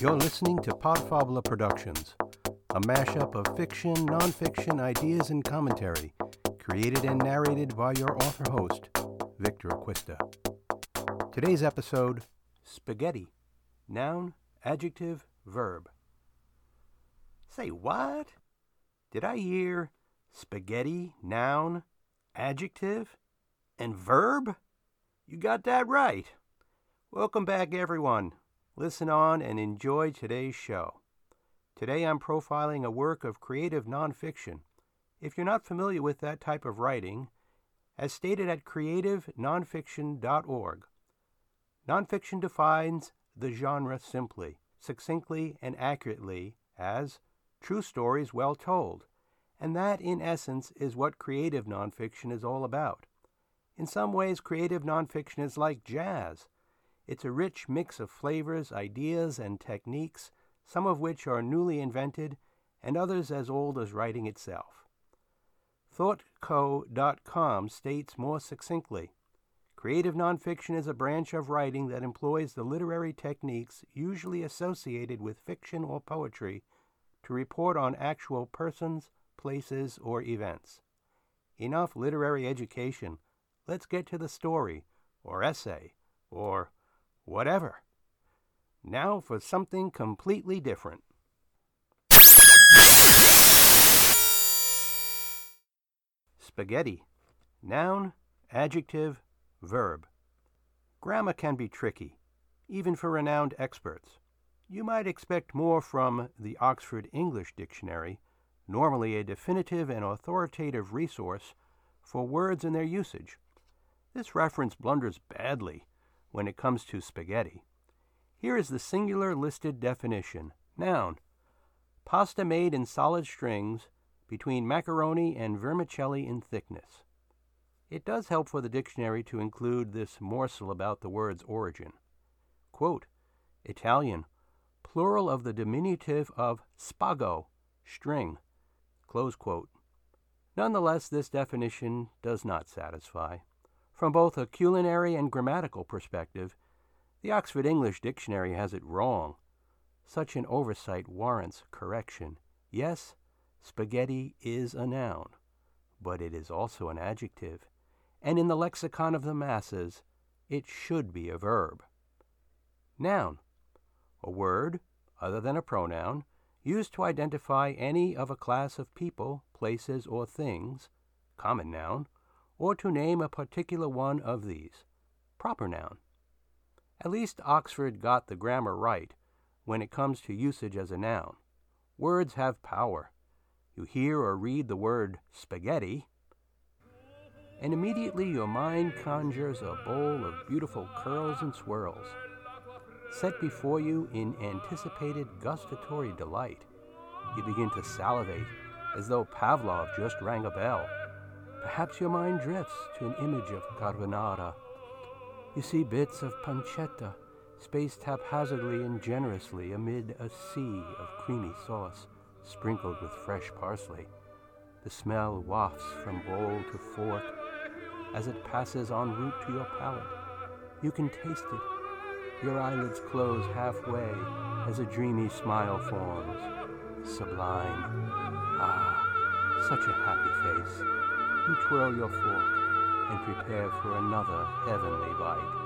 You're listening to Podfabula Productions, a mashup of fiction, nonfiction, ideas, and commentary, created and narrated by your author host, Victor Acquista. Today's episode Spaghetti. Noun, adjective, verb. Say what? Did I hear spaghetti, noun, adjective, and verb? You got that right. Welcome back, everyone. Listen on and enjoy today's show. Today I'm profiling a work of creative nonfiction. If you're not familiar with that type of writing, as stated at creativenonfiction.org, nonfiction defines the genre simply, succinctly, and accurately as true stories well told, and that, in essence, is what creative nonfiction is all about. In some ways, creative nonfiction is like jazz it's a rich mix of flavors, ideas, and techniques, some of which are newly invented and others as old as writing itself. ThoughtCo.com states more succinctly Creative nonfiction is a branch of writing that employs the literary techniques usually associated with fiction or poetry to report on actual persons, places, or events. Enough literary education. Let's get to the story, or essay, or whatever. Now for something completely different. Spaghetti. Noun, adjective, verb. Grammar can be tricky, even for renowned experts. You might expect more from the Oxford English Dictionary, normally a definitive and authoritative resource for words and their usage. This reference blunders badly when it comes to spaghetti. Here is the singular listed definition. Noun. Pasta made in solid strings between macaroni and vermicelli in thickness. It does help for the dictionary to include this morsel about the word's origin. Quote, Italian, plural of the diminutive of spago, string. Close quote. Nonetheless, this definition does not satisfy. From both a culinary and grammatical perspective, the Oxford English Dictionary has it wrong. Such an oversight warrants correction. Yes, spaghetti is a noun, but it is also an adjective, and in the lexicon of the masses, it should be a verb. Noun, a word, other than a pronoun, used to identify any of a class of people, places, or things, common noun, or to name a particular one of these. Proper noun. At least Oxford got the grammar right when it comes to usage as a noun. Words have power. You hear or read the word spaghetti, and immediately your mind conjures a bowl of beautiful curls and swirls, set before you in anticipated gustatory delight. You begin to salivate as though Pavlov just rang a bell. Perhaps your mind drifts to an image of carbonara. You see bits of pancetta spaced haphazardly and generously amid a sea of creamy sauce sprinkled with fresh parsley. The smell wafts from bowl to fork as it passes en route to your palate. You can taste it. Your eyelids close halfway as a dreamy smile forms. Sublime. Ah, such a happy face you twirl your fork and prepare for another heavenly bite.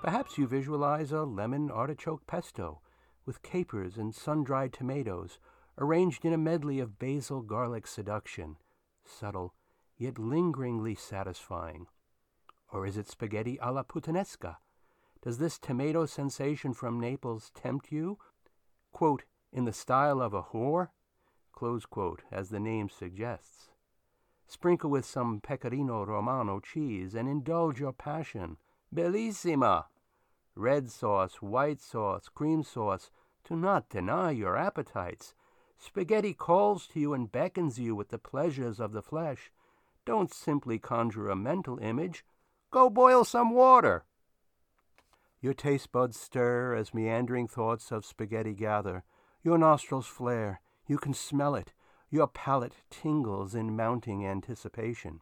Perhaps you visualize a lemon artichoke pesto with capers and sun-dried tomatoes arranged in a medley of basil garlic seduction, subtle yet lingeringly satisfying. Or is it spaghetti alla puttanesca? Does this tomato sensation from Naples tempt you? Quote, in the style of a whore? Close quote, as the name suggests. Sprinkle with some pecorino romano cheese and indulge your passion. Bellissima! Red sauce, white sauce, cream sauce, do not deny your appetites. Spaghetti calls to you and beckons you with the pleasures of the flesh. Don't simply conjure a mental image. Go boil some water. Your taste buds stir as meandering thoughts of spaghetti gather. Your nostrils flare. You can smell it. Your palate tingles in mounting anticipation.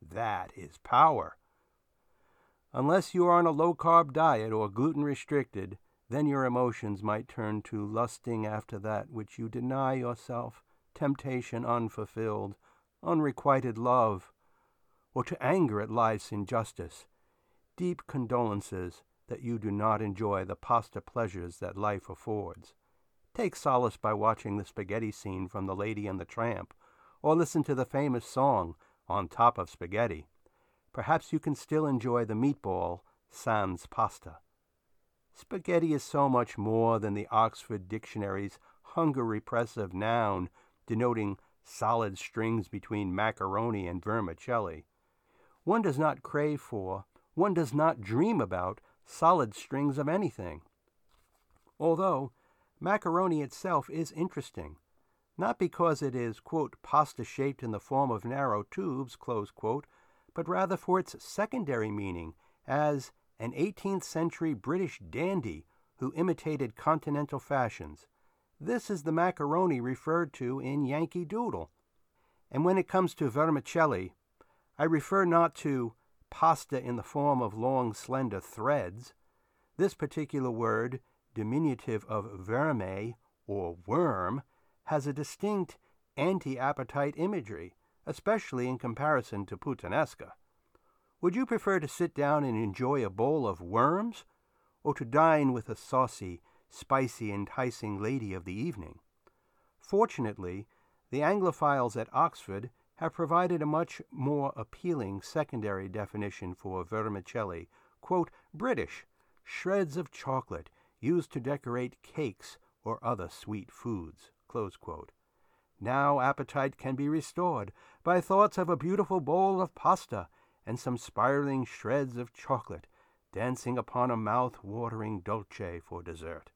That is power. Unless you are on a low carb diet or gluten restricted, then your emotions might turn to lusting after that which you deny yourself, temptation unfulfilled, unrequited love, or to anger at life's injustice, deep condolences that you do not enjoy the pasta pleasures that life affords. Take solace by watching the spaghetti scene from The Lady and the Tramp, or listen to the famous song, On Top of Spaghetti. Perhaps you can still enjoy the meatball sans pasta. Spaghetti is so much more than the Oxford Dictionary's hunger repressive noun denoting solid strings between macaroni and vermicelli. One does not crave for, one does not dream about solid strings of anything. Although macaroni itself is interesting, not because it is, quote, pasta shaped in the form of narrow tubes, close quote, but rather for its secondary meaning as an 18th century British dandy who imitated continental fashions. This is the macaroni referred to in Yankee Doodle. And when it comes to vermicelli, I refer not to pasta in the form of long, slender threads. This particular word, diminutive of verme or worm, has a distinct anti appetite imagery, especially in comparison to puttanesca. Would you prefer to sit down and enjoy a bowl of worms, or to dine with a saucy, spicy, enticing lady of the evening? Fortunately, the Anglophiles at Oxford have provided a much more appealing secondary definition for vermicelli, quote, British, shreds of chocolate used to decorate cakes or other sweet foods, Now appetite can be restored by thoughts of a beautiful bowl of pasta and some spiraling shreds of chocolate dancing upon a mouth-watering dolce for dessert.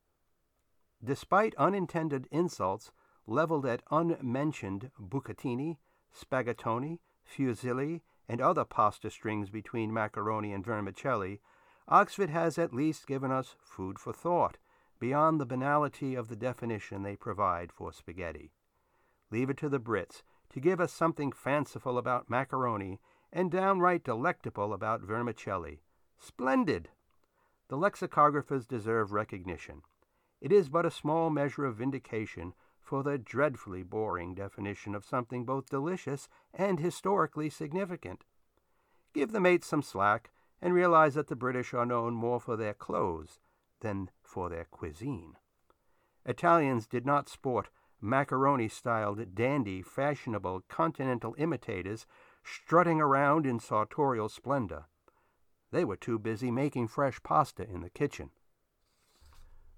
Despite unintended insults leveled at unmentioned bucatini, spaghettoni, fusilli, and other pasta strings between macaroni and vermicelli, Oxford has at least given us food for thought beyond the banality of the definition they provide for spaghetti. Leave it to the Brits to give us something fanciful about macaroni and downright delectable about vermicelli. Splendid! The lexicographers deserve recognition. It is but a small measure of vindication for the dreadfully boring definition of something both delicious and historically significant. Give the mates some slack and realize that the British are known more for their clothes than for their cuisine. Italians did not sport macaroni styled dandy, fashionable continental imitators strutting around in sartorial splendor. They were too busy making fresh pasta in the kitchen.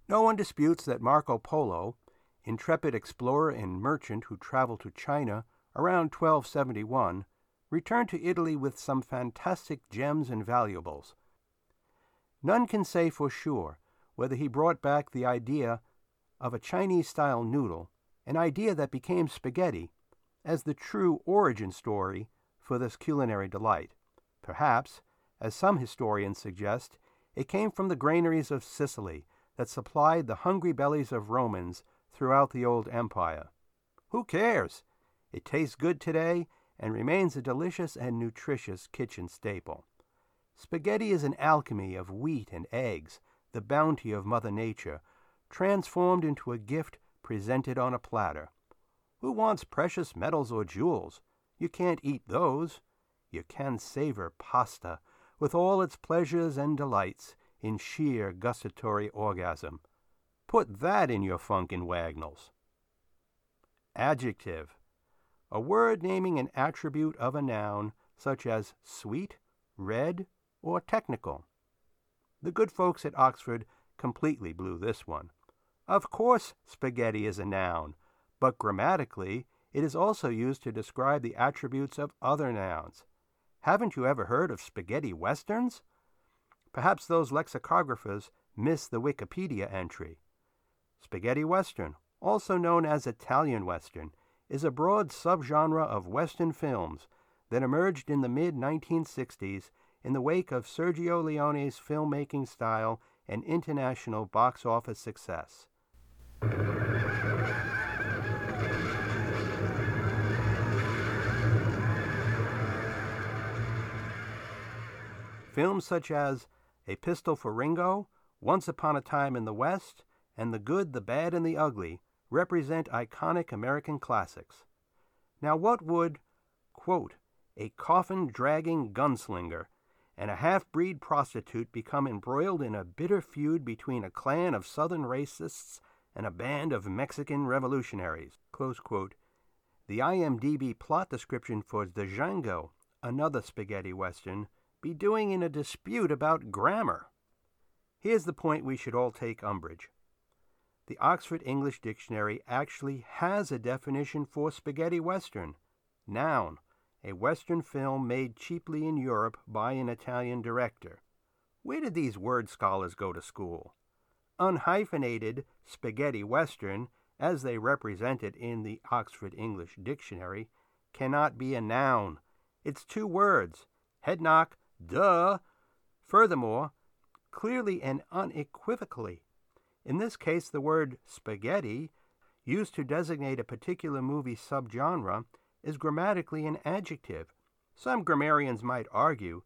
No one disputes that Marco Polo, intrepid explorer and merchant who traveled to China around 1271, returned to Italy with some fantastic gems and valuables. None can say for sure whether he brought back the idea of a Chinese style noodle, an idea that became spaghetti, as the true origin story for this culinary delight. Perhaps, as some historians suggest, it came from the granaries of Sicily that supplied the hungry bellies of Romans throughout the old empire. Who cares? It tastes good today and remains a delicious and nutritious kitchen staple. Spaghetti is an alchemy of wheat and eggs, the bounty of Mother Nature, transformed into a gift presented on a platter. Who wants precious metals or jewels? You can't eat those. You can savor pasta with all its pleasures and delights in sheer gustatory orgasm. Put that in your Funk 'n' Wagnalls. Adjective. A word naming an attribute of a noun, such as sweet, red, or technical. The good folks at Oxford completely blew this one. Of course, spaghetti is a noun, but grammatically it is also used to describe the attributes of other nouns. Haven't you ever heard of spaghetti westerns? Perhaps those lexicographers miss the Wikipedia entry. Spaghetti western, also known as Italian western, is a broad subgenre of western films that emerged in the mid 1960s in the wake of Sergio Leone's filmmaking style and international box office success. Films such as A Pistol for Ringo Once Upon a Time in the West, and The Good, the Bad, and the Ugly represent iconic American classics. Now, what would, quote, a coffin dragging gunslinger and a half breed prostitute become embroiled in a bitter feud between a clan of Southern racists and a band of Mexican revolutionaries? The IMDb plot description for The Django, another spaghetti western, be doing in a dispute about grammar. Here's the point we should all take umbrage. The Oxford English Dictionary actually has a definition for spaghetti western. Noun, a western film made cheaply in Europe by an Italian director. Where did these word scholars go to school? Unhyphenated spaghetti western, as they represent it in the Oxford English Dictionary, cannot be a noun. It's two words head knock, duh. Furthermore, clearly and unequivocally, in this case, the word spaghetti, used to designate a particular movie subgenre, is grammatically an adjective. Some grammarians might argue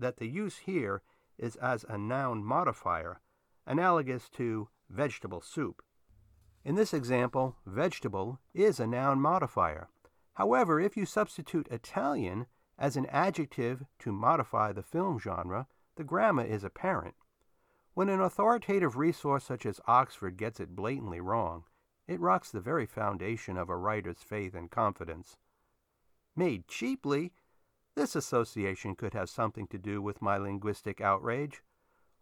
that the use here is as a noun modifier, analogous to vegetable soup. In this example, vegetable is a noun modifier. However, if you substitute Italian as an adjective to modify the film genre, the grammar is apparent. When an authoritative resource such as Oxford gets it blatantly wrong, it rocks the very foundation of a writer's faith and confidence. Made cheaply, this association could have something to do with my linguistic outrage.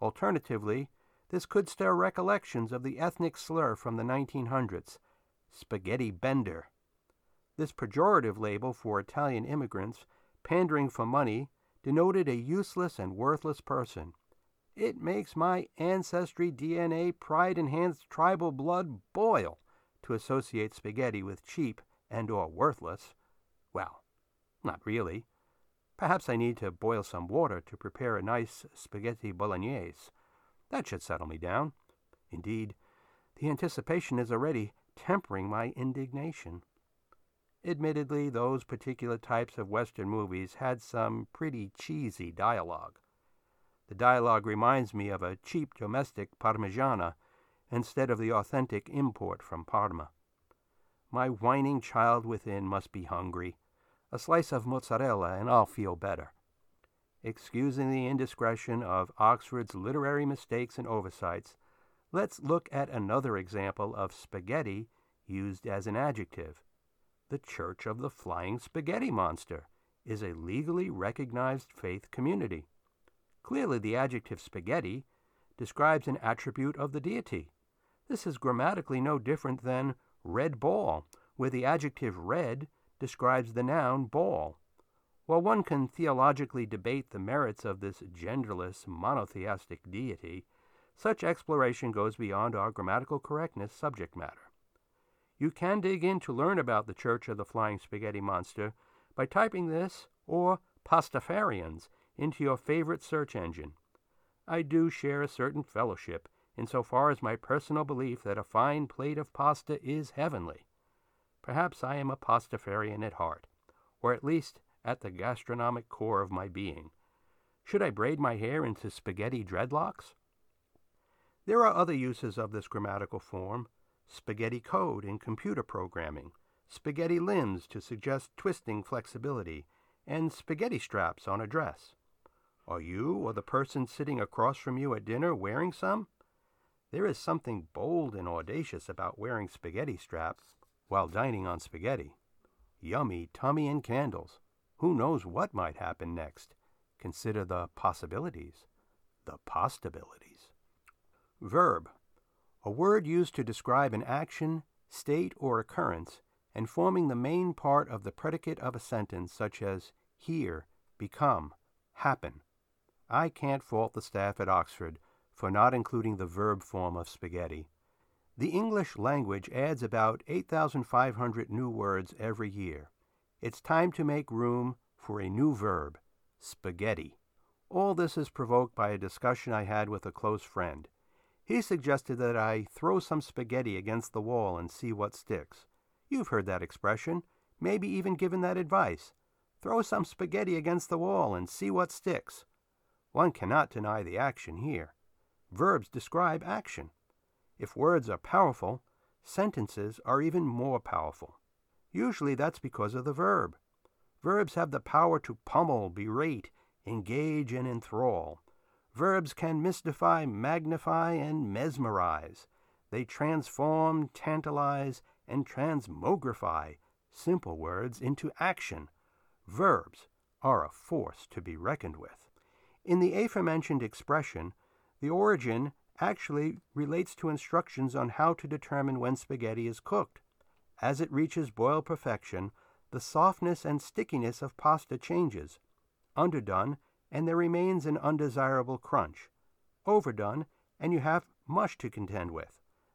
Alternatively, this could stir recollections of the ethnic slur from the 1900s, spaghetti bender. This pejorative label for Italian immigrants pandering for money denoted a useless and worthless person it makes my ancestry DNA pride enhanced tribal blood boil to associate spaghetti with cheap and or worthless. Well, not really. Perhaps I need to boil some water to prepare a nice spaghetti bolognese. That should settle me down. Indeed, the anticipation is already tempering my indignation. Admittedly, those particular types of Western movies had some pretty cheesy dialogue. The dialogue reminds me of a cheap domestic Parmigiana instead of the authentic import from Parma. My whining child within must be hungry. A slice of mozzarella and I'll feel better. Excusing the indiscretion of Oxford's literary mistakes and oversights, let's look at another example of spaghetti used as an adjective. The Church of the Flying Spaghetti Monster is a legally recognized faith community. Clearly, the adjective spaghetti describes an attribute of the deity. This is grammatically no different than red ball, where the adjective red describes the noun ball. While one can theologically debate the merits of this genderless, monotheistic deity, such exploration goes beyond our grammatical correctness subject matter. You can dig in to learn about the Church of the Flying Spaghetti Monster by typing this or Pastafarians into your favorite search engine. I do share a certain fellowship insofar as my personal belief that a fine plate of pasta is heavenly. Perhaps I am a pastafarian at heart, or at least at the gastronomic core of my being. Should I braid my hair into spaghetti dreadlocks? There are other uses of this grammatical form spaghetti code in computer programming, spaghetti limbs to suggest twisting flexibility, and spaghetti straps on a dress. Are you or the person sitting across from you at dinner wearing some? There is something bold and audacious about wearing spaghetti straps while dining on spaghetti. Yummy tummy and candles. Who knows what might happen next? Consider the possibilities, the possibilities. Verb. A word used to describe an action, state, or occurrence, and forming the main part of the predicate of a sentence, such as hear, become, happen. I can't fault the staff at Oxford for not including the verb form of spaghetti. The English language adds about 8,500 new words every year. It's time to make room for a new verb, spaghetti. All this is provoked by a discussion I had with a close friend. He suggested that I throw some spaghetti against the wall and see what sticks. You've heard that expression, maybe even given that advice. Throw some spaghetti against the wall and see what sticks. One cannot deny the action here. Verbs describe action. If words are powerful, sentences are even more powerful. Usually that's because of the verb. Verbs have the power to pummel, berate, engage, and enthrall. Verbs can mystify, magnify, and mesmerize. They transform, tantalize, and transmogrify simple words into action. Verbs are a force to be reckoned with. In the aforementioned expression, the origin actually relates to instructions on how to determine when spaghetti is cooked. As it reaches boil perfection, the softness and stickiness of pasta changes. Underdone, and there remains an undesirable crunch. Overdone, and you have mush to contend with.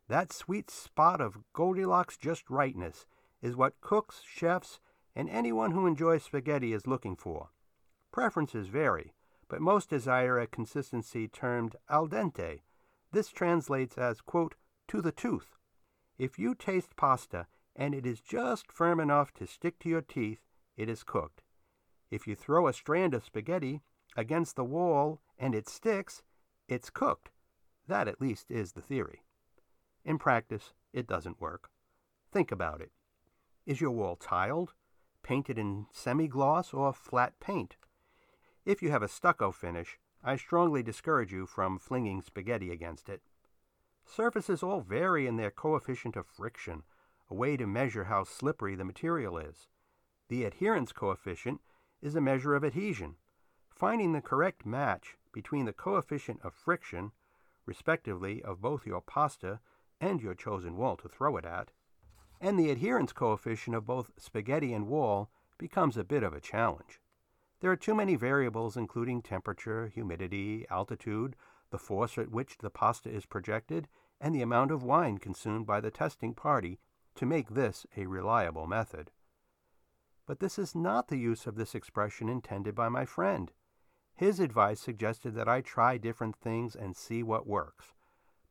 That sweet spot of Goldilocks just rightness is what cooks, chefs, and anyone who enjoys spaghetti is looking for. Preferences vary, but most desire a consistency termed al dente. This translates as, quote, to the tooth. If you taste pasta and it is just firm enough to stick to your teeth, it is cooked. If you throw a strand of spaghetti against the wall and it sticks, it's cooked. That at least is the theory. In practice, it doesn't work. Think about it. Is your wall tiled, painted in semi gloss, or flat paint? If you have a stucco finish, I strongly discourage you from flinging spaghetti against it. Surfaces all vary in their coefficient of friction, a way to measure how slippery the material is. The adherence coefficient is a measure of adhesion. Finding the correct match between the coefficient of friction, respectively, of both your pasta and your chosen wall to throw it at, and the adherence coefficient of both spaghetti and wall becomes a bit of a challenge. There are too many variables, including temperature, humidity, altitude, the force at which the pasta is projected, and the amount of wine consumed by the testing party, to make this a reliable method. But this is not the use of this expression intended by my friend. His advice suggested that I try different things and see what works.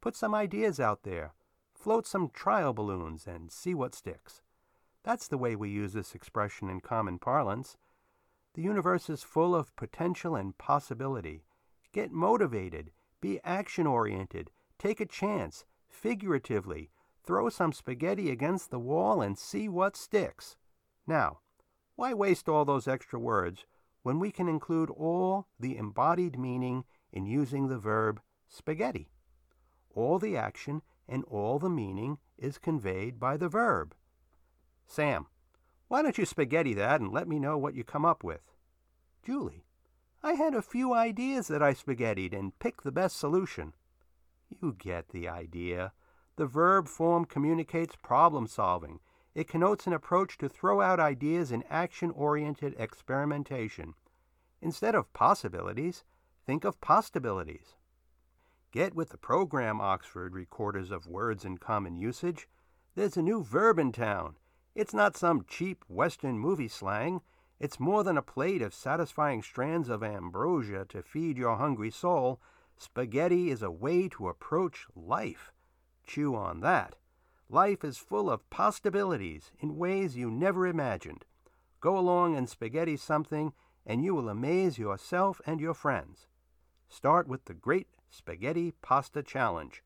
Put some ideas out there, float some trial balloons, and see what sticks. That's the way we use this expression in common parlance. The universe is full of potential and possibility. Get motivated, be action oriented, take a chance, figuratively, throw some spaghetti against the wall and see what sticks. Now, why waste all those extra words when we can include all the embodied meaning in using the verb spaghetti? All the action and all the meaning is conveyed by the verb. Sam, why don't you spaghetti that and let me know what you come up with? Julie, I had a few ideas that I spaghettied and picked the best solution. You get the idea. The verb form communicates problem solving. It connotes an approach to throw out ideas in action oriented experimentation. Instead of possibilities, think of possibilities. Get with the program, Oxford recorders of words in common usage. There's a new verb in town. It's not some cheap Western movie slang. It's more than a plate of satisfying strands of ambrosia to feed your hungry soul. Spaghetti is a way to approach life. Chew on that. Life is full of possibilities in ways you never imagined. Go along and spaghetti something, and you will amaze yourself and your friends. Start with the great Spaghetti Pasta Challenge.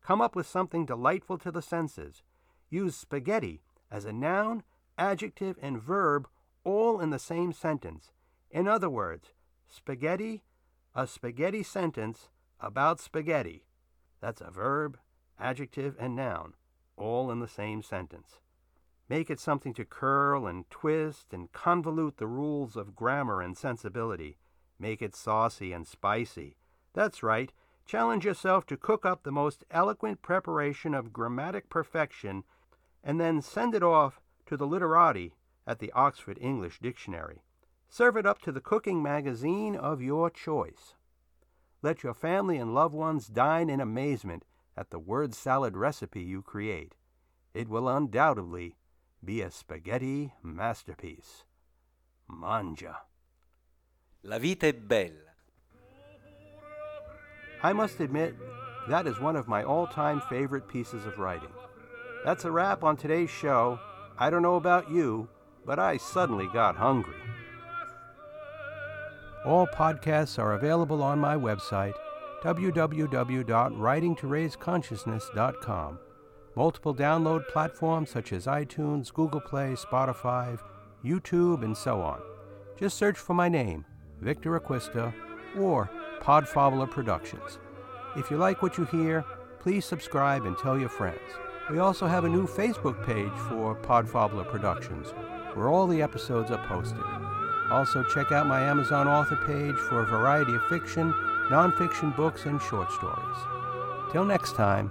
Come up with something delightful to the senses. Use spaghetti as a noun, adjective, and verb all in the same sentence. In other words, spaghetti, a spaghetti sentence about spaghetti. That's a verb, adjective, and noun, all in the same sentence. Make it something to curl and twist and convolute the rules of grammar and sensibility. Make it saucy and spicy. That's right, Challenge yourself to cook up the most eloquent preparation of grammatic perfection and then send it off to the literati at the Oxford English Dictionary. Serve it up to the cooking magazine of your choice. Let your family and loved ones dine in amazement at the word salad recipe you create. It will undoubtedly be a spaghetti masterpiece. Mangia. La vita è bella. I must admit, that is one of my all time favorite pieces of writing. That's a wrap on today's show. I don't know about you, but I suddenly got hungry. All podcasts are available on my website, www.writingtoraiseConsciousness.com. Multiple download platforms such as iTunes, Google Play, Spotify, YouTube, and so on. Just search for my name, Victor Acquista, or Podfabula Productions. If you like what you hear, please subscribe and tell your friends. We also have a new Facebook page for Podfabula Productions, where all the episodes are posted. Also, check out my Amazon author page for a variety of fiction, nonfiction books, and short stories. Till next time,